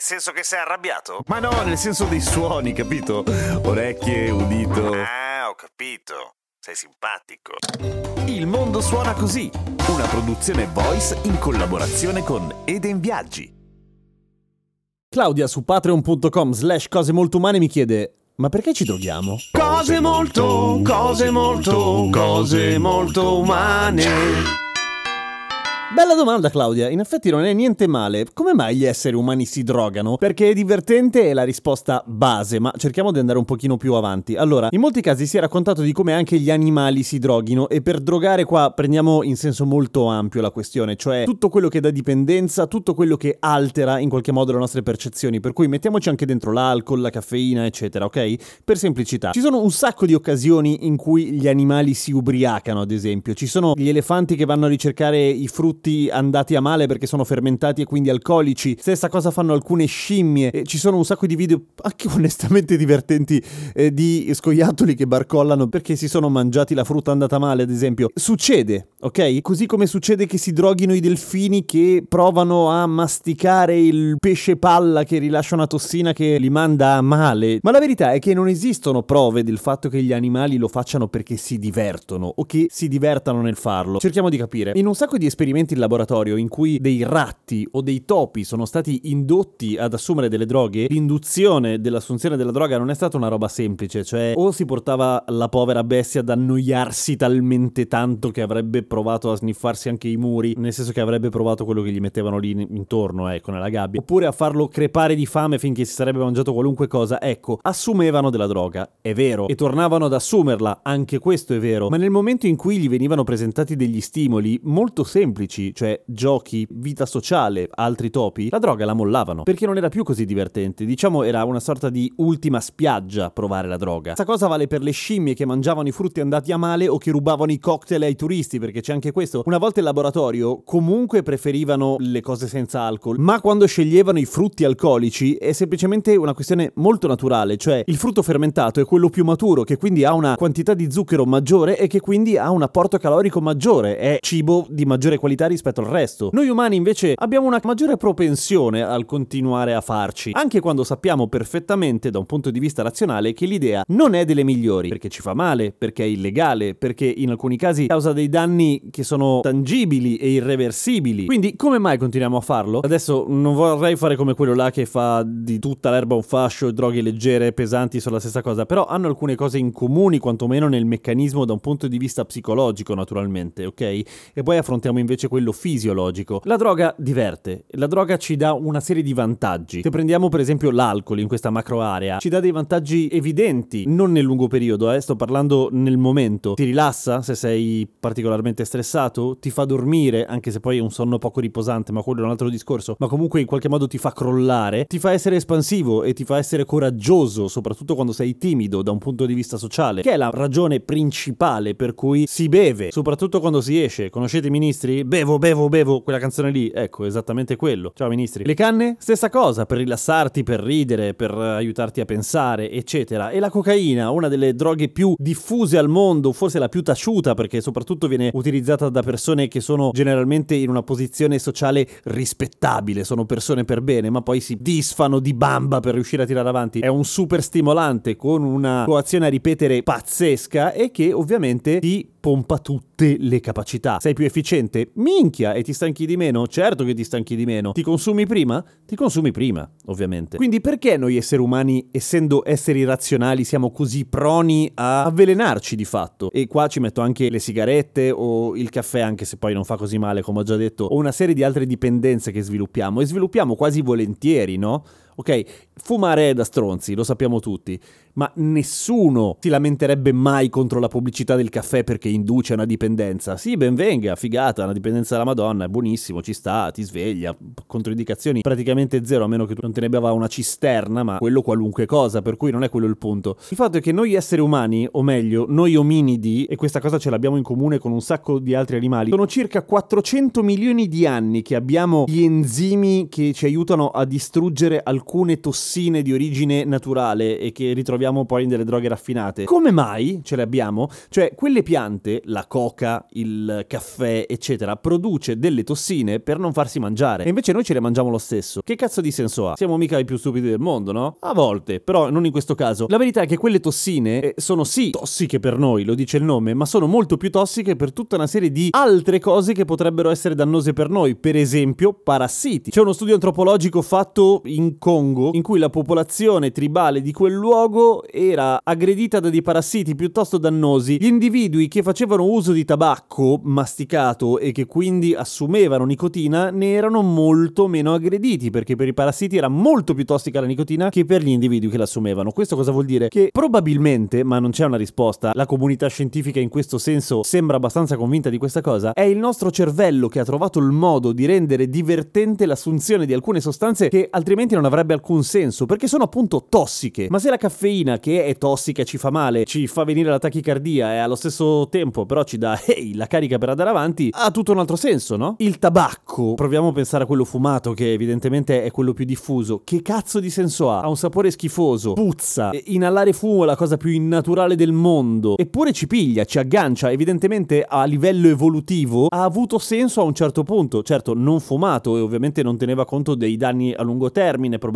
Nel senso che sei arrabbiato? Ma no, nel senso dei suoni, capito? Orecchie, udito. Ah, ho capito. Sei simpatico. Il mondo suona così, una produzione voice in collaborazione con Eden Viaggi. Claudia su patreon.com slash cose molto umane mi chiede ma perché ci droghiamo? Cose molto, cose molto, cose molto umane. Bella domanda Claudia, in effetti non è niente male. Come mai gli esseri umani si drogano? Perché è divertente è la risposta base, ma cerchiamo di andare un pochino più avanti. Allora, in molti casi si è raccontato di come anche gli animali si droghino e per drogare qua prendiamo in senso molto ampio la questione, cioè tutto quello che dà dipendenza, tutto quello che altera in qualche modo le nostre percezioni, per cui mettiamoci anche dentro l'alcol, la caffeina, eccetera, ok? Per semplicità. Ci sono un sacco di occasioni in cui gli animali si ubriacano, ad esempio. Ci sono gli elefanti che vanno a ricercare i frutti frutti andati a male perché sono fermentati e quindi alcolici. Stessa cosa fanno alcune scimmie. E ci sono un sacco di video anche onestamente divertenti eh, di scoiattoli che barcollano perché si sono mangiati la frutta andata male, ad esempio. Succede, ok? Così come succede che si droghino i delfini che provano a masticare il pesce palla che rilascia una tossina che li manda a male. Ma la verità è che non esistono prove del fatto che gli animali lo facciano perché si divertono o che si divertano nel farlo. Cerchiamo di capire. In un sacco di esperimenti in laboratorio in cui dei ratti o dei topi sono stati indotti ad assumere delle droghe, l'induzione dell'assunzione della droga non è stata una roba semplice, cioè o si portava la povera bestia ad annoiarsi talmente tanto che avrebbe provato a sniffarsi anche i muri, nel senso che avrebbe provato quello che gli mettevano lì intorno, ecco, nella gabbia, oppure a farlo crepare di fame finché si sarebbe mangiato qualunque cosa, ecco, assumevano della droga, è vero, e tornavano ad assumerla, anche questo è vero, ma nel momento in cui gli venivano presentati degli stimoli molto semplici, amici, cioè giochi, vita sociale, altri topi, la droga la mollavano perché non era più così divertente. Diciamo era una sorta di ultima spiaggia provare la droga. Questa cosa vale per le scimmie che mangiavano i frutti andati a male o che rubavano i cocktail ai turisti, perché c'è anche questo. Una volta in laboratorio comunque preferivano le cose senza alcol, ma quando sceglievano i frutti alcolici è semplicemente una questione molto naturale, cioè il frutto fermentato è quello più maturo, che quindi ha una quantità di zucchero maggiore e che quindi ha un apporto calorico maggiore, è cibo di maggiore qualità rispetto al resto. Noi umani invece abbiamo una maggiore propensione al continuare a farci, anche quando sappiamo perfettamente da un punto di vista razionale che l'idea non è delle migliori, perché ci fa male, perché è illegale, perché in alcuni casi causa dei danni che sono tangibili e irreversibili. Quindi come mai continuiamo a farlo? Adesso non vorrei fare come quello là che fa di tutta l'erba un fascio, droghe leggere, pesanti sono la stessa cosa, però hanno alcune cose in comuni quantomeno nel meccanismo da un punto di vista psicologico naturalmente, ok? E poi affrontiamo invece quello quello fisiologico. La droga diverte, la droga ci dà una serie di vantaggi. Se prendiamo per esempio l'alcol in questa macro area, ci dà dei vantaggi evidenti, non nel lungo periodo, eh, sto parlando nel momento. Ti rilassa se sei particolarmente stressato, ti fa dormire, anche se poi è un sonno poco riposante, ma quello è un altro discorso, ma comunque in qualche modo ti fa crollare, ti fa essere espansivo e ti fa essere coraggioso, soprattutto quando sei timido da un punto di vista sociale, che è la ragione principale per cui si beve, soprattutto quando si esce. Conoscete i ministri? Bevo bevo, bevo, bevo, quella canzone lì, ecco, esattamente quello. Ciao ministri. Le canne? Stessa cosa, per rilassarti, per ridere, per aiutarti a pensare, eccetera. E la cocaina, una delle droghe più diffuse al mondo, forse la più taciuta, perché soprattutto viene utilizzata da persone che sono generalmente in una posizione sociale rispettabile, sono persone per bene, ma poi si disfano di bamba per riuscire a tirare avanti. È un super stimolante con una coazione a ripetere pazzesca e che ovviamente ti pompa tutte le capacità. Sei più efficiente? Minchia, e ti stanchi di meno? Certo che ti stanchi di meno. Ti consumi prima? Ti consumi prima, ovviamente. Quindi perché noi esseri umani, essendo esseri razionali, siamo così proni a avvelenarci di fatto? E qua ci metto anche le sigarette o il caffè, anche se poi non fa così male, come ho già detto, o una serie di altre dipendenze che sviluppiamo e sviluppiamo quasi volentieri, no? Ok, fumare è da stronzi, lo sappiamo tutti, ma nessuno si lamenterebbe mai contro la pubblicità del caffè perché induce a una dipendenza. Sì, ben venga, figata, una dipendenza della Madonna, è buonissimo, ci sta, ti sveglia, controindicazioni praticamente zero, a meno che tu non te ne beva una cisterna, ma quello qualunque cosa, per cui non è quello il punto. Il fatto è che noi esseri umani, o meglio, noi ominidi, e questa cosa ce l'abbiamo in comune con un sacco di altri animali, sono circa 400 milioni di anni che abbiamo gli enzimi che ci aiutano a distruggere alcune tossine di origine naturale e che ritroviamo poi in delle droghe raffinate. Come mai ce le abbiamo? Cioè, quelle piante, la coca, il caffè, eccetera, produce delle tossine per non farsi mangiare. E invece noi ce le mangiamo lo stesso. Che cazzo di senso ha? Siamo mica i più stupidi del mondo, no? A volte, però non in questo caso. La verità è che quelle tossine eh, sono sì tossiche per noi, lo dice il nome, ma sono molto più tossiche per tutta una serie di altre cose che potrebbero essere dannose per noi, per esempio parassiti. C'è uno studio antropologico fatto in Congo in cui la popolazione tribale di quel luogo era aggredita da dei parassiti piuttosto dannosi. Gli individui che facevano uso di tabacco masticato e che quindi assumevano nicotina ne erano molto meno aggrediti perché per i parassiti era molto più tossica la nicotina che per gli individui che l'assumevano. Questo cosa vuol dire? Che probabilmente, ma non c'è una risposta, la comunità scientifica in questo senso sembra abbastanza convinta di questa cosa, è il nostro cervello che ha trovato il modo di rendere divertente l'assunzione di alcune sostanze che altrimenti non avrebbe alcun senso, perché sono appunto tossiche. Ma se la caffeina, che è tossica ci fa male, ci fa venire la tachicardia e allo stesso tempo però ci dà, ehi, la carica per andare avanti, ha tutto un altro senso, no? Il tabacco, proviamo a pensare a quello fumato, che evidentemente è quello più diffuso. Che cazzo di senso ha? Ha un sapore schifoso, puzza, inalare fumo è la cosa più innaturale del mondo. Eppure ci piglia, ci aggancia, evidentemente a livello evolutivo ha avuto senso a un certo punto. Certo, non fumato e ovviamente non teneva conto dei danni a lungo termine, probabilmente.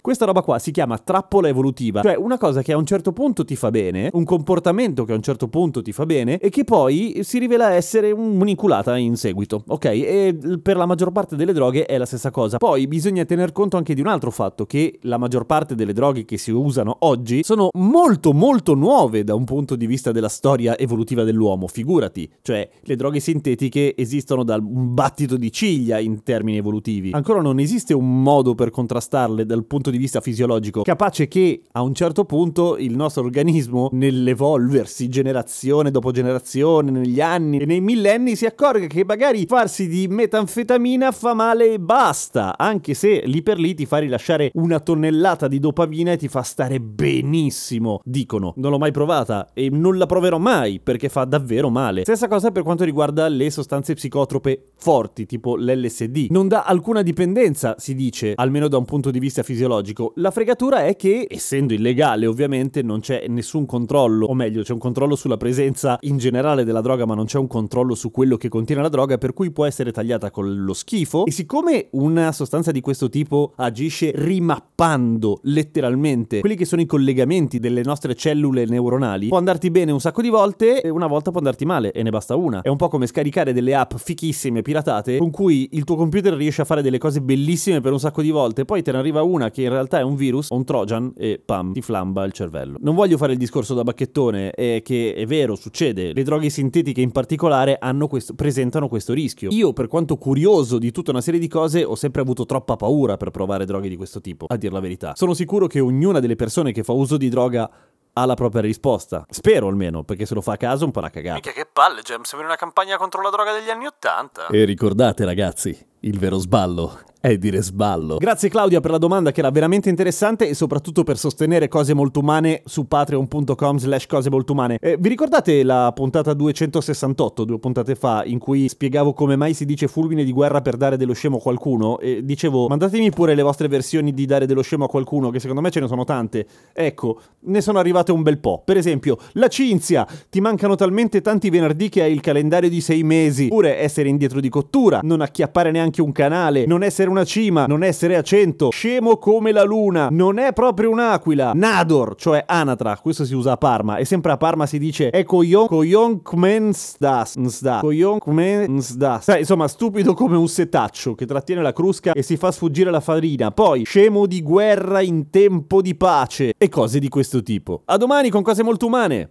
Questa roba qua si chiama trappola evolutiva, cioè una cosa che a un certo punto ti fa bene, un comportamento che a un certo punto ti fa bene e che poi si rivela essere un'inculata in seguito, ok? E per la maggior parte delle droghe è la stessa cosa. Poi bisogna tener conto anche di un altro fatto, che la maggior parte delle droghe che si usano oggi sono molto molto nuove da un punto di vista della storia evolutiva dell'uomo, figurati, cioè le droghe sintetiche esistono da un battito di ciglia in termini evolutivi. Ancora non esiste un modo per contrastarle dal punto di vista fisiologico, capace che a un certo punto il nostro organismo nell'evolversi generazione dopo generazione negli anni e nei millenni si accorga che magari farsi di metanfetamina fa male e basta, anche se lì per lì ti fa rilasciare una tonnellata di dopamina e ti fa stare benissimo, dicono. Non l'ho mai provata e non la proverò mai perché fa davvero male. Stessa cosa per quanto riguarda le sostanze psicotrope forti, tipo l'LSD. Non dà alcuna dipendenza, si dice, almeno da un punto di vista fisiologico. La fregatura è che, essendo illegale ovviamente, non c'è nessun controllo, o meglio, c'è un controllo sulla presenza in generale della droga, ma non c'è un controllo su quello che contiene la droga, per cui può essere tagliata con lo schifo. E siccome una sostanza di questo tipo agisce rimappando letteralmente quelli che sono i collegamenti delle nostre cellule neuronali, può andarti bene un sacco di volte e una volta può andarti male, e ne basta una. È un po' come scaricare delle app fichissime piratate con cui il tuo computer riesce a fare delle cose bellissime per un sacco di volte, poi te ne arriva una che in realtà è un virus, un trojan e pam, ti flamba il cervello. Non voglio fare il discorso da bacchettone, è che è vero, succede. Le droghe sintetiche in particolare questo, presentano questo rischio. Io, per quanto curioso di tutta una serie di cose, ho sempre avuto troppa paura per provare droghe di questo tipo, a dir la verità. Sono sicuro che ognuna delle persone che fa uso di droga ha la propria risposta. Spero almeno, perché se lo fa a caso un po' una cagata. Mica che palle, Gem, sembra una campagna contro la droga degli anni Ottanta. E ricordate ragazzi, il vero sballo è dire sballo. Grazie Claudia per la domanda che era veramente interessante e soprattutto per sostenere cose molto umane su patreon.com slash cose molto umane. Eh, vi ricordate la puntata 268, due puntate fa, in cui spiegavo come mai si dice fulmine di guerra per dare dello scemo a qualcuno? E dicevo, mandatemi pure le vostre versioni di dare dello scemo a qualcuno, che secondo me ce ne sono tante. Ecco, ne sono arrivate un bel po'. Per esempio, la Cinzia, ti mancano talmente tanti venerdì che hai il calendario di sei mesi. Oppure essere indietro di cottura, non acchiappare neanche un canale, non essere una cima, non essere a 100, scemo come la luna, non è proprio un'aquila, Nador, cioè anatra, questo si usa a Parma e sempre a Parma si dice è coglion, coglion kmen sdas, nsda, coglion kmen sdas. Sai, insomma, stupido come un setaccio che trattiene la crusca e si fa sfuggire la farina, poi scemo di guerra in tempo di pace e cose di questo tipo. A domani con cose molto umane.